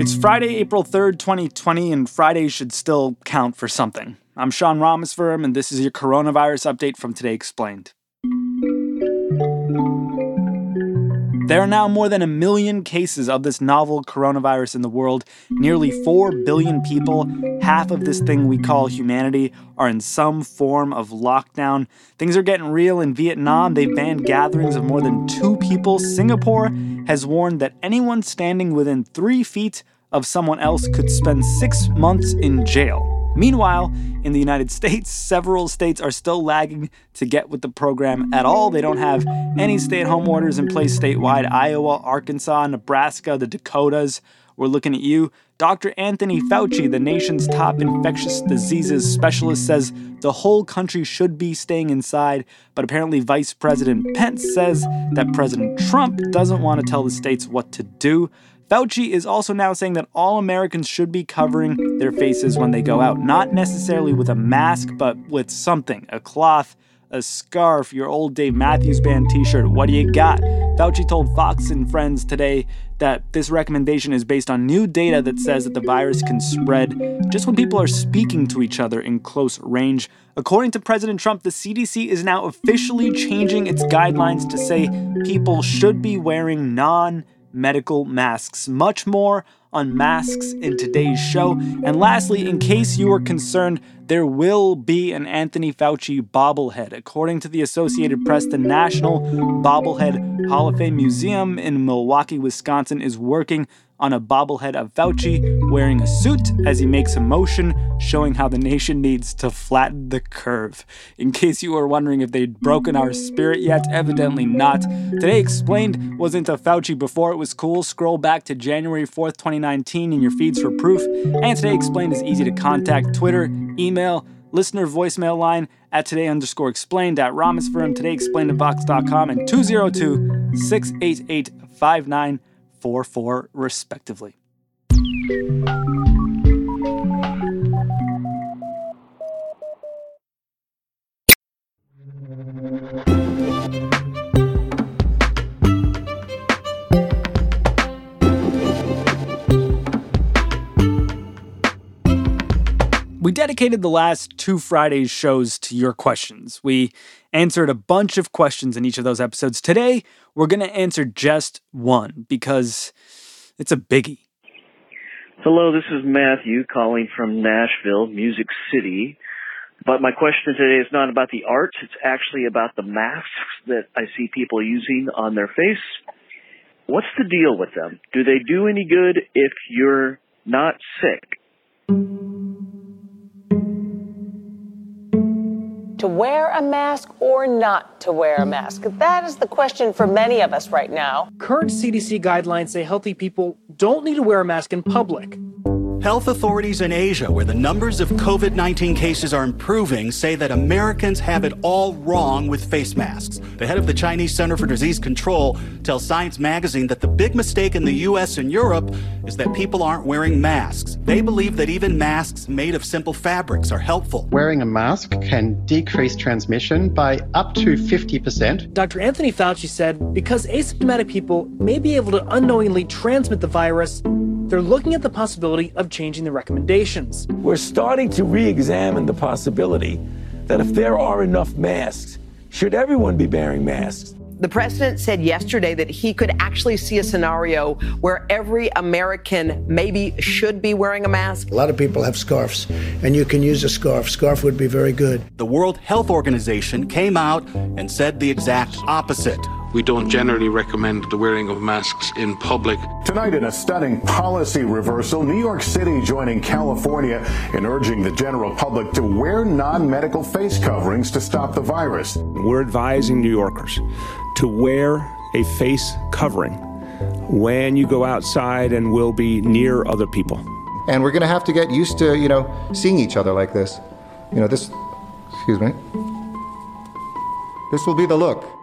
It's Friday, April 3rd, 2020, and Fridays should still count for something. I'm Sean Rameswaram, and this is your coronavirus update from Today Explained. There are now more than a million cases of this novel coronavirus in the world. Nearly 4 billion people, half of this thing we call humanity, are in some form of lockdown. Things are getting real in Vietnam. They've banned gatherings of more than two people. Singapore has warned that anyone standing within three feet of someone else could spend six months in jail. Meanwhile, in the United States, several states are still lagging to get with the program at all. They don't have any stay at home orders in place statewide. Iowa, Arkansas, Nebraska, the Dakotas. We're looking at you. Dr. Anthony Fauci, the nation's top infectious diseases specialist, says the whole country should be staying inside, but apparently Vice President Pence says that President Trump doesn't want to tell the states what to do. Fauci is also now saying that all Americans should be covering their faces when they go out, not necessarily with a mask, but with something a cloth, a scarf, your old Dave Matthews Band t shirt. What do you got? Fauci told Fox and Friends today that this recommendation is based on new data that says that the virus can spread just when people are speaking to each other in close range. According to President Trump, the CDC is now officially changing its guidelines to say people should be wearing non medical masks. Much more on masks in today's show. And lastly, in case you are concerned, there will be an Anthony Fauci bobblehead. According to the Associated Press, the National Bobblehead Hall of Fame Museum in Milwaukee, Wisconsin is working on a bobblehead of Fauci wearing a suit as he makes a motion showing how the nation needs to flatten the curve. In case you were wondering if they'd broken our spirit yet, evidently not. Today Explained was into Fauci before it was cool. Scroll back to January 4th, 2019 in your feeds for proof. And Today Explained is easy to contact Twitter, email, listener voicemail line at today underscore explained at Rameswaram, today explained at vox.com, and 202 688 5944, respectively. We dedicated the last two Fridays shows to your questions. We answered a bunch of questions in each of those episodes. Today, we're going to answer just one because it's a biggie. Hello, this is Matthew calling from Nashville, Music City. But my question today is not about the art, it's actually about the masks that I see people using on their face. What's the deal with them? Do they do any good if you're not sick? To wear a mask or not to wear a mask? That is the question for many of us right now. Current CDC guidelines say healthy people don't need to wear a mask in public. Health authorities in Asia, where the numbers of COVID 19 cases are improving, say that Americans have it all wrong with face masks. The head of the Chinese Center for Disease Control tells Science magazine that the big mistake in the US and Europe is that people aren't wearing masks. They believe that even masks made of simple fabrics are helpful. Wearing a mask can decrease transmission by up to 50%. Dr. Anthony Fauci said because asymptomatic people may be able to unknowingly transmit the virus, they're looking at the possibility of changing the recommendations. We're starting to re examine the possibility that if there are enough masks, should everyone be wearing masks? The president said yesterday that he could actually see a scenario where every American maybe should be wearing a mask. A lot of people have scarves, and you can use a scarf. Scarf would be very good. The World Health Organization came out and said the exact opposite. We don't generally recommend the wearing of masks in public. Tonight, in a stunning policy reversal, New York City joining California in urging the general public to wear non medical face coverings to stop the virus. We're advising New Yorkers to wear a face covering when you go outside and will be near other people. And we're going to have to get used to, you know, seeing each other like this. You know, this, excuse me. This will be the look.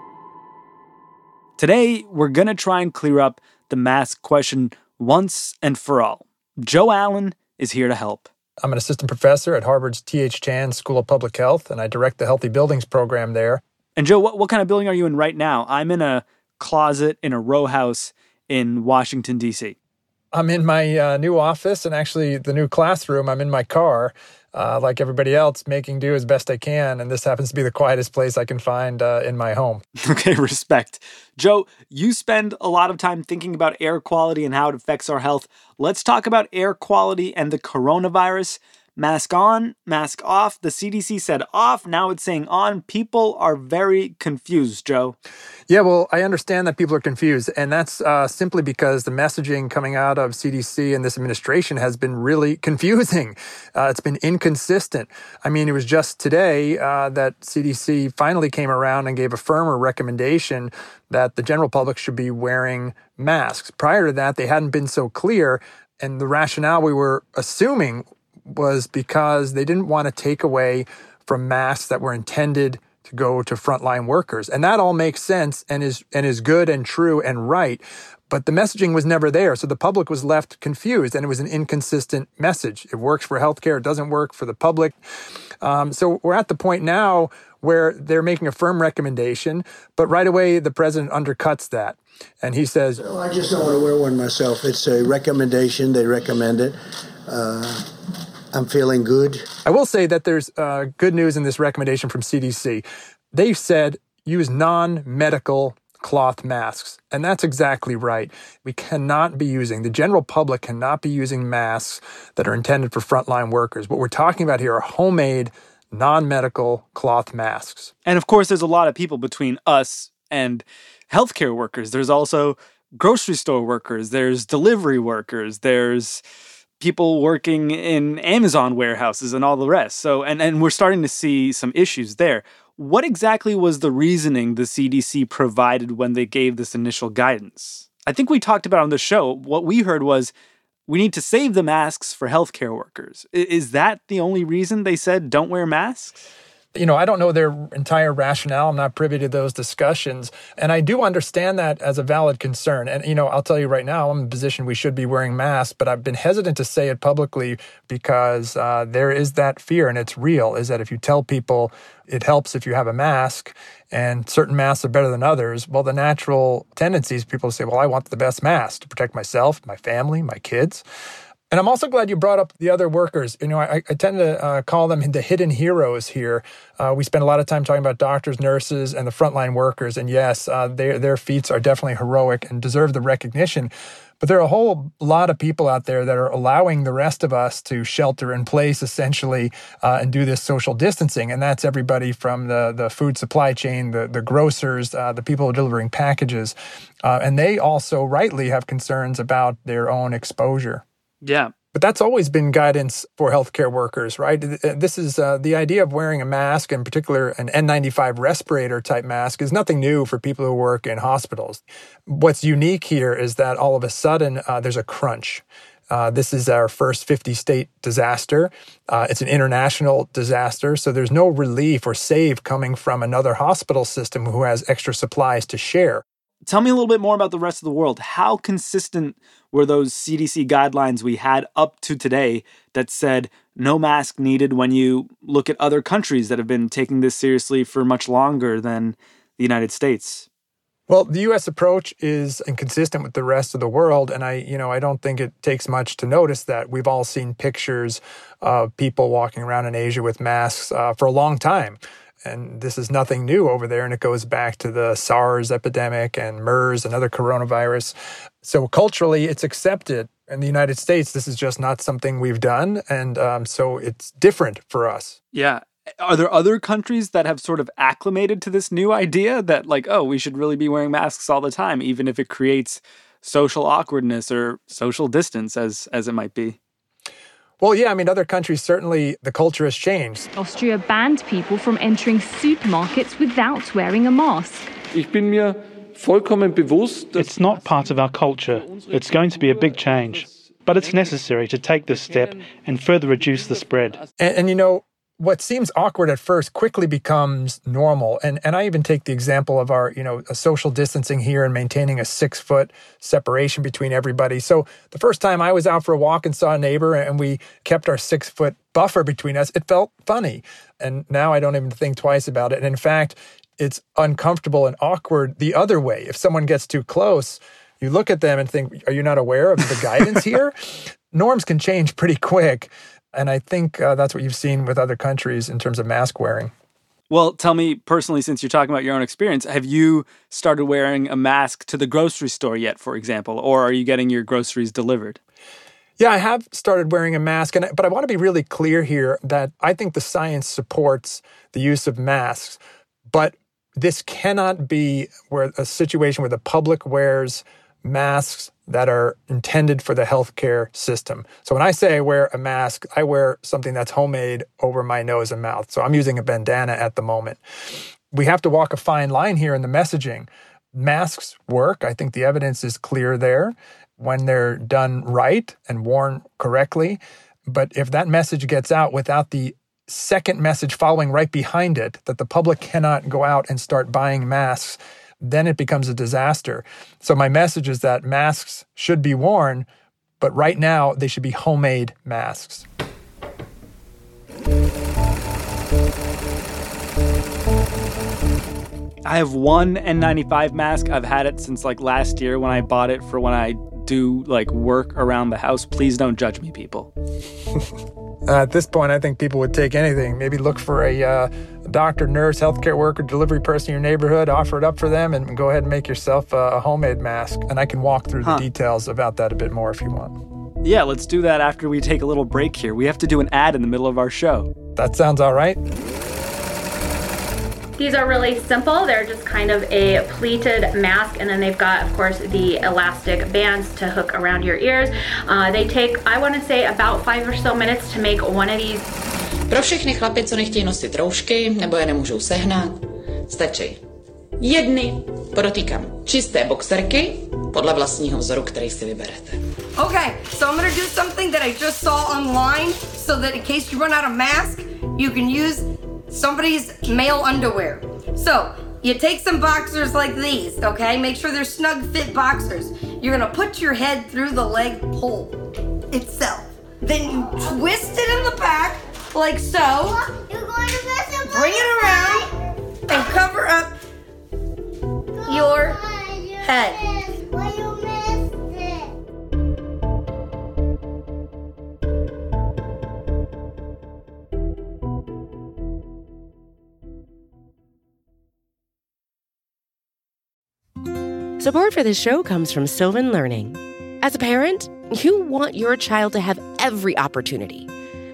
Today, we're going to try and clear up the mask question once and for all. Joe Allen is here to help. I'm an assistant professor at Harvard's T.H. Chan School of Public Health, and I direct the Healthy Buildings program there. And Joe, what, what kind of building are you in right now? I'm in a closet in a row house in Washington, D.C.? I'm in my uh, new office and actually the new classroom. I'm in my car, uh, like everybody else, making do as best I can. And this happens to be the quietest place I can find uh, in my home. Okay, respect. Joe, you spend a lot of time thinking about air quality and how it affects our health. Let's talk about air quality and the coronavirus. Mask on, mask off. The CDC said off. Now it's saying on. People are very confused, Joe. Yeah, well, I understand that people are confused. And that's uh, simply because the messaging coming out of CDC and this administration has been really confusing. Uh, it's been inconsistent. I mean, it was just today uh, that CDC finally came around and gave a firmer recommendation that the general public should be wearing masks. Prior to that, they hadn't been so clear. And the rationale we were assuming was because they didn't want to take away from masks that were intended to go to frontline workers. And that all makes sense and is and is good and true and right. But the messaging was never there. So the public was left confused and it was an inconsistent message. It works for healthcare, it doesn't work for the public. Um, so we're at the point now where they're making a firm recommendation, but right away the president undercuts that. And he says, well, I just don't want to wear one myself. It's a recommendation. They recommend it. Uh, I'm feeling good. I will say that there's uh, good news in this recommendation from CDC. They've said use non medical cloth masks. And that's exactly right. We cannot be using, the general public cannot be using masks that are intended for frontline workers. What we're talking about here are homemade, non medical cloth masks. And of course, there's a lot of people between us and healthcare workers. There's also grocery store workers, there's delivery workers, there's people working in Amazon warehouses and all the rest. So, and, and we're starting to see some issues there. What exactly was the reasoning the CDC provided when they gave this initial guidance? I think we talked about on the show. What we heard was we need to save the masks for healthcare workers. Is that the only reason they said don't wear masks? You know, I don't know their entire rationale. I'm not privy to those discussions. And I do understand that as a valid concern. And, you know, I'll tell you right now, I'm in a position we should be wearing masks, but I've been hesitant to say it publicly because uh, there is that fear, and it's real, is that if you tell people it helps if you have a mask and certain masks are better than others, well, the natural tendency is people to say, well, I want the best mask to protect myself, my family, my kids. And I'm also glad you brought up the other workers. You know, I, I tend to uh, call them the hidden heroes here. Uh, we spend a lot of time talking about doctors, nurses, and the frontline workers. And yes, uh, their their feats are definitely heroic and deserve the recognition. But there are a whole lot of people out there that are allowing the rest of us to shelter in place, essentially, uh, and do this social distancing. And that's everybody from the the food supply chain, the the grocers, uh, the people delivering packages, uh, and they also rightly have concerns about their own exposure. Yeah. But that's always been guidance for healthcare workers, right? This is uh, the idea of wearing a mask, in particular an N95 respirator type mask, is nothing new for people who work in hospitals. What's unique here is that all of a sudden uh, there's a crunch. Uh, this is our first 50 state disaster. Uh, it's an international disaster, so there's no relief or save coming from another hospital system who has extra supplies to share. Tell me a little bit more about the rest of the world. How consistent were those CDC guidelines we had up to today that said no mask needed when you look at other countries that have been taking this seriously for much longer than the United States? Well, the US approach is inconsistent with the rest of the world and I, you know, I don't think it takes much to notice that. We've all seen pictures of people walking around in Asia with masks uh, for a long time and this is nothing new over there. And it goes back to the SARS epidemic and MERS, another coronavirus. So culturally, it's accepted. In the United States, this is just not something we've done. And um, so it's different for us. Yeah. Are there other countries that have sort of acclimated to this new idea that, like, oh, we should really be wearing masks all the time, even if it creates social awkwardness or social distance, as as it might be? Well, yeah, I mean, other countries certainly the culture has changed. Austria banned people from entering supermarkets without wearing a mask. Ich bin mir vollkommen bewusst, it's not part of our culture. It's going to be a big change. But it's necessary to take this step and further reduce the spread. And, and you know, what seems awkward at first quickly becomes normal. And and I even take the example of our, you know, social distancing here and maintaining a six foot separation between everybody. So the first time I was out for a walk and saw a neighbor and we kept our six foot buffer between us, it felt funny. And now I don't even think twice about it. And in fact, it's uncomfortable and awkward the other way. If someone gets too close, you look at them and think, are you not aware of the guidance here? Norms can change pretty quick. And I think uh, that's what you've seen with other countries in terms of mask wearing. Well, tell me personally, since you're talking about your own experience, have you started wearing a mask to the grocery store yet, for example, or are you getting your groceries delivered? Yeah, I have started wearing a mask, and but I want to be really clear here that I think the science supports the use of masks, but this cannot be where a situation where the public wears masks that are intended for the healthcare system. So when I say I wear a mask, I wear something that's homemade over my nose and mouth. So I'm using a bandana at the moment. We have to walk a fine line here in the messaging. Masks work. I think the evidence is clear there when they're done right and worn correctly. But if that message gets out without the second message following right behind it, that the public cannot go out and start buying masks, then it becomes a disaster. So, my message is that masks should be worn, but right now they should be homemade masks. I have one N95 mask. I've had it since like last year when I bought it for when I do like work around the house. Please don't judge me, people. Uh, at this point, I think people would take anything. Maybe look for a, uh, doctor, nurse, healthcare worker, delivery person in your neighborhood, offer it up for them, and go ahead and make yourself a, a homemade mask. And I can walk through huh. the details about that a bit more if you want. Yeah, let's do that after we take a little break here. We have to do an ad in the middle of our show. That sounds all right. These are really simple. They're just kind of a pleated mask, and then they've got, of course, the elastic bands to hook around your ears. Uh, they take, I want to say, about five or so minutes to make one of these. Pro všechny chlapy, co nechtějí nosit roušky nebo je nemůžou sehnat, stačí jedny, podotýkám, čisté boxerky podle vlastního vzoru, který si vyberete. Okay, so I'm gonna do something that I just saw online so that in case you run out of mask, you can use somebody's male underwear. So, you take some boxers like these, okay? Make sure they're snug fit boxers. You're gonna put your head through the leg pull itself. Then you twist it in the back, like so. Bring it around and cover up your head. Support for this show comes from Sylvan Learning. As a parent, you want your child to have every opportunity,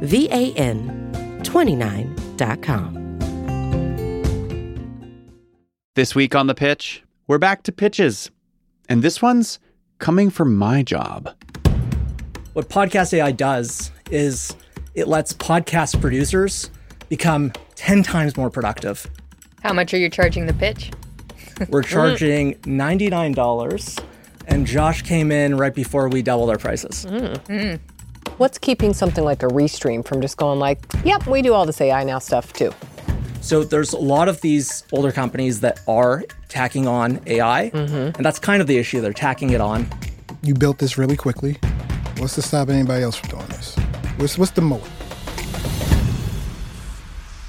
V A N 29.com. This week on The Pitch, we're back to pitches. And this one's coming from my job. What Podcast AI does is it lets podcast producers become 10 times more productive. How much are you charging the pitch? We're charging $99, and Josh came in right before we doubled our prices. Mm. What's keeping something like a Restream from just going like, yep, we do all this AI now stuff too? So there's a lot of these older companies that are tacking on AI, mm-hmm. and that's kind of the issue. They're tacking it on. You built this really quickly. What's to stop anybody else from doing this? What's, what's the moat?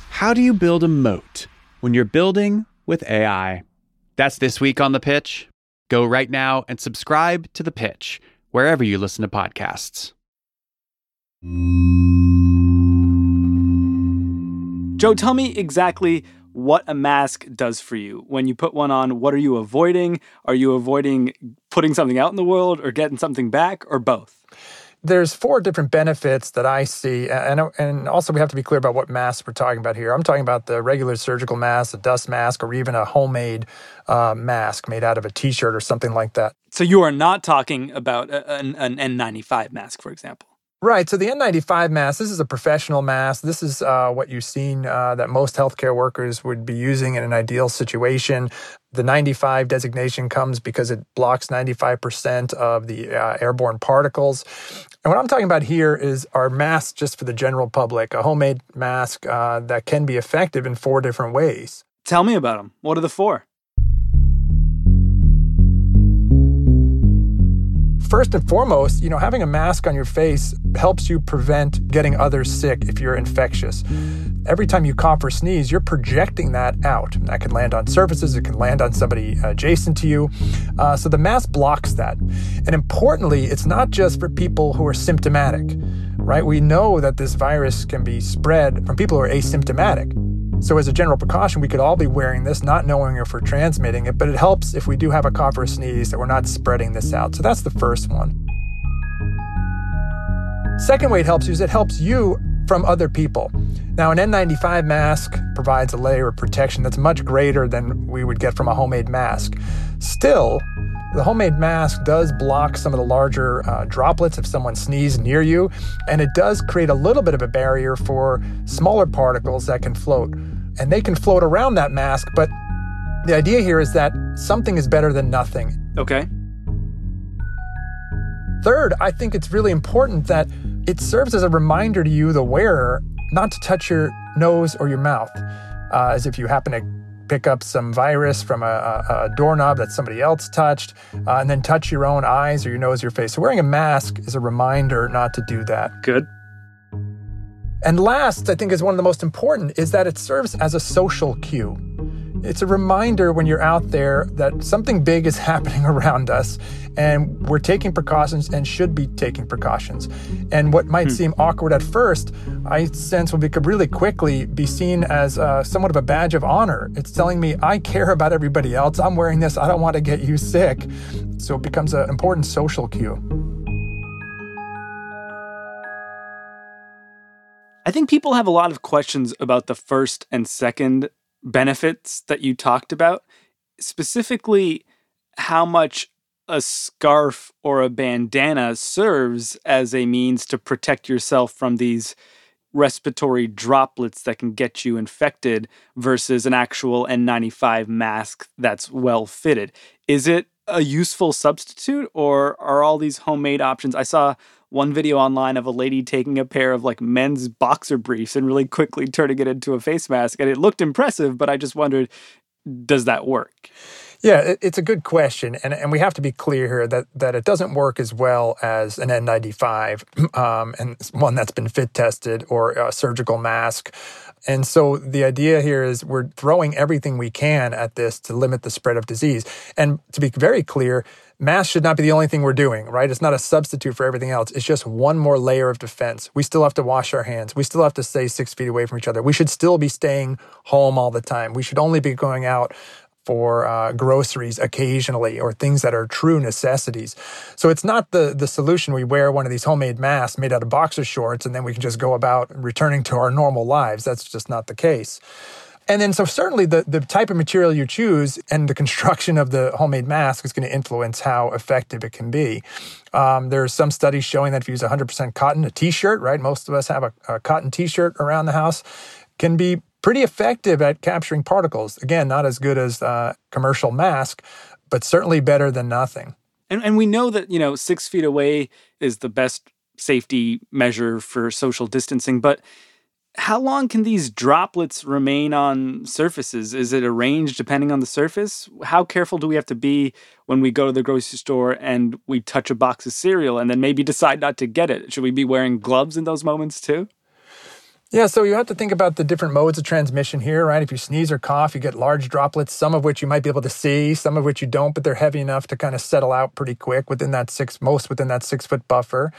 How do you build a moat when you're building with AI? That's this week on The Pitch. Go right now and subscribe to The Pitch, wherever you listen to podcasts. Joe, tell me exactly what a mask does for you. When you put one on, what are you avoiding? Are you avoiding putting something out in the world or getting something back or both? there's four different benefits that I see, and and also we have to be clear about what masks we're talking about here. I'm talking about the regular surgical mask, a dust mask, or even a homemade uh, mask made out of a T-shirt or something like that. So you are not talking about an, an N95 mask, for example. Right. So the N95 mask, this is a professional mask. This is uh, what you've seen uh, that most healthcare workers would be using in an ideal situation. The 95 designation comes because it blocks 95% of the uh, airborne particles. And what I'm talking about here is our mask just for the general public, a homemade mask uh, that can be effective in four different ways. Tell me about them. What are the four? First and foremost, you know, having a mask on your face helps you prevent getting others sick if you're infectious. Every time you cough or sneeze, you're projecting that out. That can land on surfaces, it can land on somebody adjacent to you. Uh, so the mask blocks that. And importantly, it's not just for people who are symptomatic, right? We know that this virus can be spread from people who are asymptomatic. So, as a general precaution, we could all be wearing this, not knowing if we're transmitting it, but it helps if we do have a cough or a sneeze that we're not spreading this out. So, that's the first one. Second way it helps you is it helps you from other people. Now, an N95 mask provides a layer of protection that's much greater than we would get from a homemade mask. Still, the homemade mask does block some of the larger uh, droplets if someone sneezes near you, and it does create a little bit of a barrier for smaller particles that can float. And they can float around that mask, but the idea here is that something is better than nothing. Okay. Third, I think it's really important that it serves as a reminder to you, the wearer, not to touch your nose or your mouth, uh, as if you happen to pick up some virus from a, a, a doorknob that somebody else touched, uh, and then touch your own eyes or your nose or your face. So, wearing a mask is a reminder not to do that. Good. And last, I think is one of the most important, is that it serves as a social cue. It's a reminder when you're out there that something big is happening around us and we're taking precautions and should be taking precautions. And what might hmm. seem awkward at first, I sense will be, could really quickly be seen as uh, somewhat of a badge of honor. It's telling me I care about everybody else. I'm wearing this. I don't want to get you sick. So it becomes an important social cue. I think people have a lot of questions about the first and second benefits that you talked about, specifically how much a scarf or a bandana serves as a means to protect yourself from these respiratory droplets that can get you infected versus an actual N95 mask that's well fitted. Is it a useful substitute or are all these homemade options? I saw one video online of a lady taking a pair of like men's boxer briefs and really quickly turning it into a face mask and it looked impressive, but I just wondered does that work? Yeah, it's a good question, and and we have to be clear here that that it doesn't work as well as an N95 um, and one that's been fit tested or a surgical mask. And so the idea here is we're throwing everything we can at this to limit the spread of disease. And to be very clear, masks should not be the only thing we're doing, right? It's not a substitute for everything else. It's just one more layer of defense. We still have to wash our hands. We still have to stay six feet away from each other. We should still be staying home all the time. We should only be going out for uh, groceries occasionally or things that are true necessities. So it's not the the solution we wear one of these homemade masks made out of boxer shorts and then we can just go about returning to our normal lives. That's just not the case. And then, so certainly the, the type of material you choose and the construction of the homemade mask is going to influence how effective it can be. Um, there's some studies showing that if you use 100% cotton, a t shirt, right? Most of us have a, a cotton t shirt around the house, can be pretty effective at capturing particles. Again, not as good as uh, commercial mask, but certainly better than nothing. And, and we know that, you know, six feet away is the best safety measure for social distancing, but how long can these droplets remain on surfaces? Is it arranged depending on the surface? How careful do we have to be when we go to the grocery store and we touch a box of cereal and then maybe decide not to get it? Should we be wearing gloves in those moments too? Yeah, so you have to think about the different modes of transmission here, right? If you sneeze or cough, you get large droplets, some of which you might be able to see, some of which you don't, but they're heavy enough to kind of settle out pretty quick within that six, most within that six foot buffer.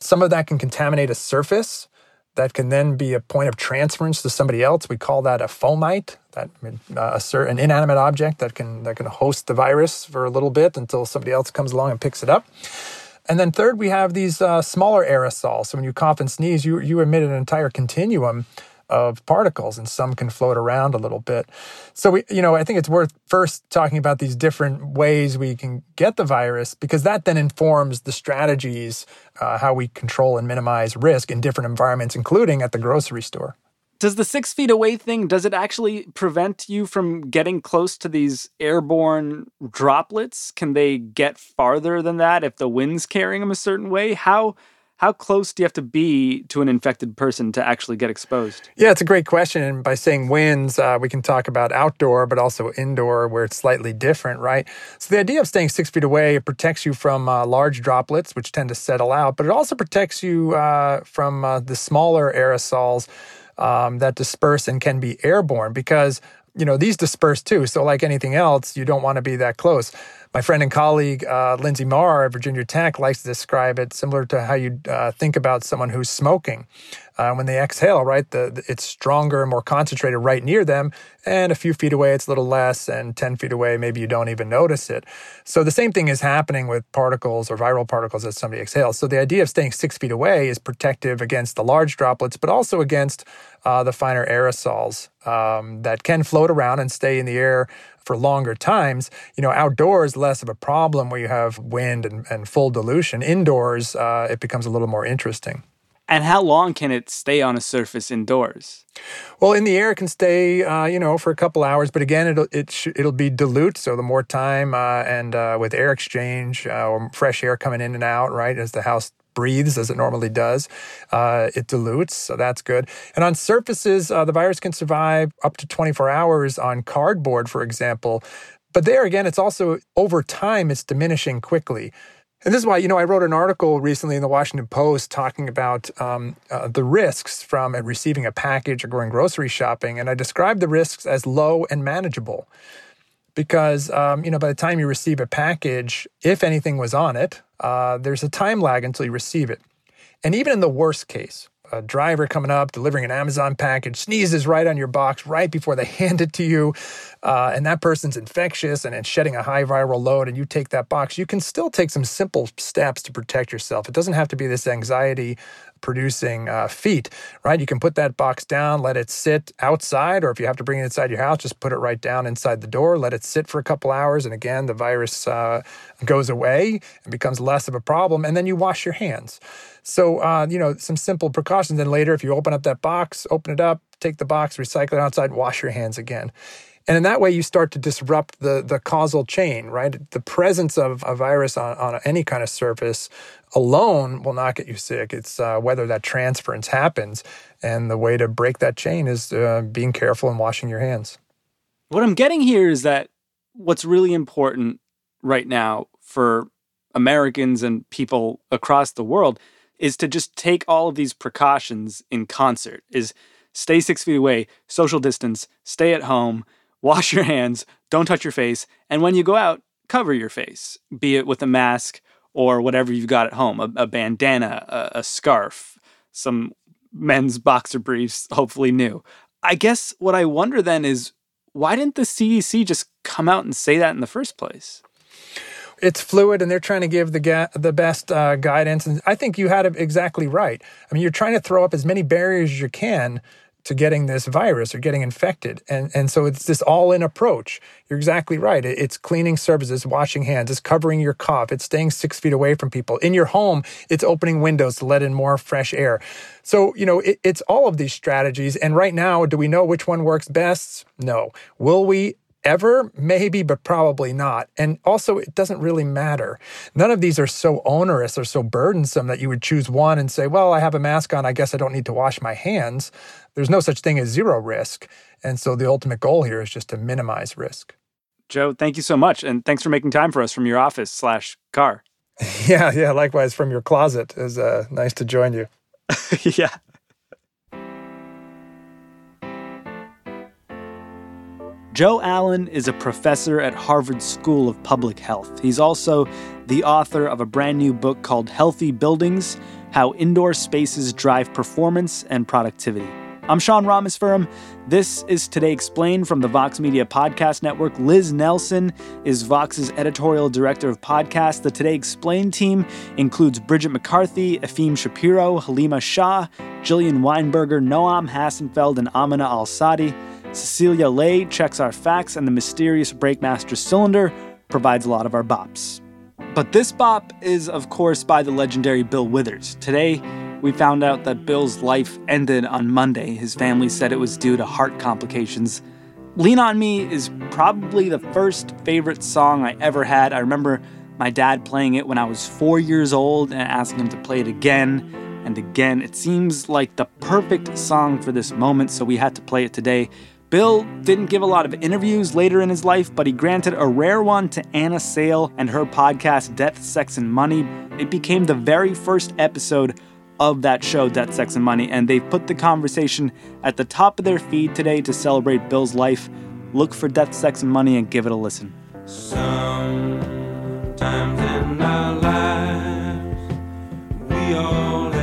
Some of that can contaminate a surface. That can then be a point of transference to somebody else. We call that a fomite, that uh, a certain inanimate object that can that can host the virus for a little bit until somebody else comes along and picks it up. And then third, we have these uh, smaller aerosols. So when you cough and sneeze, you you emit an entire continuum of particles and some can float around a little bit. So we you know, I think it's worth first talking about these different ways we can get the virus because that then informs the strategies uh, how we control and minimize risk in different environments including at the grocery store. Does the 6 feet away thing does it actually prevent you from getting close to these airborne droplets? Can they get farther than that if the wind's carrying them a certain way? How how close do you have to be to an infected person to actually get exposed? Yeah, it's a great question. And by saying winds, uh, we can talk about outdoor, but also indoor, where it's slightly different, right? So the idea of staying six feet away it protects you from uh, large droplets, which tend to settle out, but it also protects you uh, from uh, the smaller aerosols um, that disperse and can be airborne because you know these disperse too. So like anything else, you don't want to be that close. My friend and colleague, uh, Linsey Marr at Virginia Tech, likes to describe it similar to how you uh, think about someone who's smoking. Uh, when they exhale, right, the, the, it's stronger and more concentrated right near them. And a few feet away, it's a little less. And 10 feet away, maybe you don't even notice it. So the same thing is happening with particles or viral particles as somebody exhales. So the idea of staying six feet away is protective against the large droplets, but also against uh, the finer aerosols um, that can float around and stay in the air for longer times. You know, outdoors, less of a problem where you have wind and, and full dilution. Indoors, uh, it becomes a little more interesting. And how long can it stay on a surface indoors? Well, in the air, it can stay, uh, you know, for a couple hours. But again, it'll it sh- it'll be dilute. So the more time uh, and uh, with air exchange uh, or fresh air coming in and out, right, as the house breathes as it normally does, uh, it dilutes. So that's good. And on surfaces, uh, the virus can survive up to 24 hours on cardboard, for example. But there again, it's also over time, it's diminishing quickly. And this is why, you know, I wrote an article recently in the Washington Post talking about um, uh, the risks from receiving a package or going grocery shopping. And I described the risks as low and manageable because, um, you know, by the time you receive a package, if anything was on it, uh, there's a time lag until you receive it. And even in the worst case, a driver coming up delivering an Amazon package sneezes right on your box right before they hand it to you, uh, and that person's infectious and, and shedding a high viral load, and you take that box, you can still take some simple steps to protect yourself. It doesn't have to be this anxiety producing uh, feat, right? You can put that box down, let it sit outside, or if you have to bring it inside your house, just put it right down inside the door, let it sit for a couple hours, and again, the virus uh, goes away and becomes less of a problem, and then you wash your hands. So, uh, you know, some simple precautions. And later, if you open up that box, open it up, take the box, recycle it outside, wash your hands again. And in that way, you start to disrupt the, the causal chain, right? The presence of a virus on, on any kind of surface alone will not get you sick. It's uh, whether that transference happens. And the way to break that chain is uh, being careful and washing your hands. What I'm getting here is that what's really important right now for Americans and people across the world is to just take all of these precautions in concert is stay six feet away social distance stay at home wash your hands don't touch your face and when you go out cover your face be it with a mask or whatever you've got at home a, a bandana a, a scarf some men's boxer briefs hopefully new i guess what i wonder then is why didn't the cdc just come out and say that in the first place it's fluid and they're trying to give the ga- the best uh, guidance. And I think you had it exactly right. I mean, you're trying to throw up as many barriers as you can to getting this virus or getting infected. And, and so it's this all in approach. You're exactly right. It's cleaning surfaces, washing hands, it's covering your cough, it's staying six feet away from people. In your home, it's opening windows to let in more fresh air. So, you know, it, it's all of these strategies. And right now, do we know which one works best? No. Will we ever? Maybe, but probably not. And also, it doesn't really matter. None of these are so onerous or so burdensome that you would choose one and say, well, I have a mask on. I guess I don't need to wash my hands. There's no such thing as zero risk. And so the ultimate goal here is just to minimize risk. Joe, thank you so much. And thanks for making time for us from your office slash car. Yeah, yeah. Likewise from your closet. Was uh, nice to join you. yeah. Joe Allen is a professor at Harvard School of Public Health. He's also the author of a brand new book called Healthy Buildings How Indoor Spaces Drive Performance and Productivity. I'm Sean Rameswaram. This is Today Explained from the Vox Media Podcast Network. Liz Nelson is Vox's editorial director of podcasts. The Today Explained team includes Bridget McCarthy, Efim Shapiro, Halima Shah, Jillian Weinberger, Noam Hassenfeld, and Amina Al Sadi. Cecilia Lay checks our facts, and the mysterious Breakmaster Cylinder provides a lot of our bops. But this bop is, of course, by the legendary Bill Withers. Today, we found out that Bill's life ended on Monday. His family said it was due to heart complications. Lean on Me is probably the first favorite song I ever had. I remember my dad playing it when I was four years old and asking him to play it again and again. It seems like the perfect song for this moment, so we had to play it today. Bill didn't give a lot of interviews later in his life, but he granted a rare one to Anna Sale and her podcast Death, Sex, and Money. It became the very first episode of that show, Death, Sex, and Money, and they've put the conversation at the top of their feed today to celebrate Bill's life. Look for Death, Sex, and Money and give it a listen. Sometimes in our lives, we all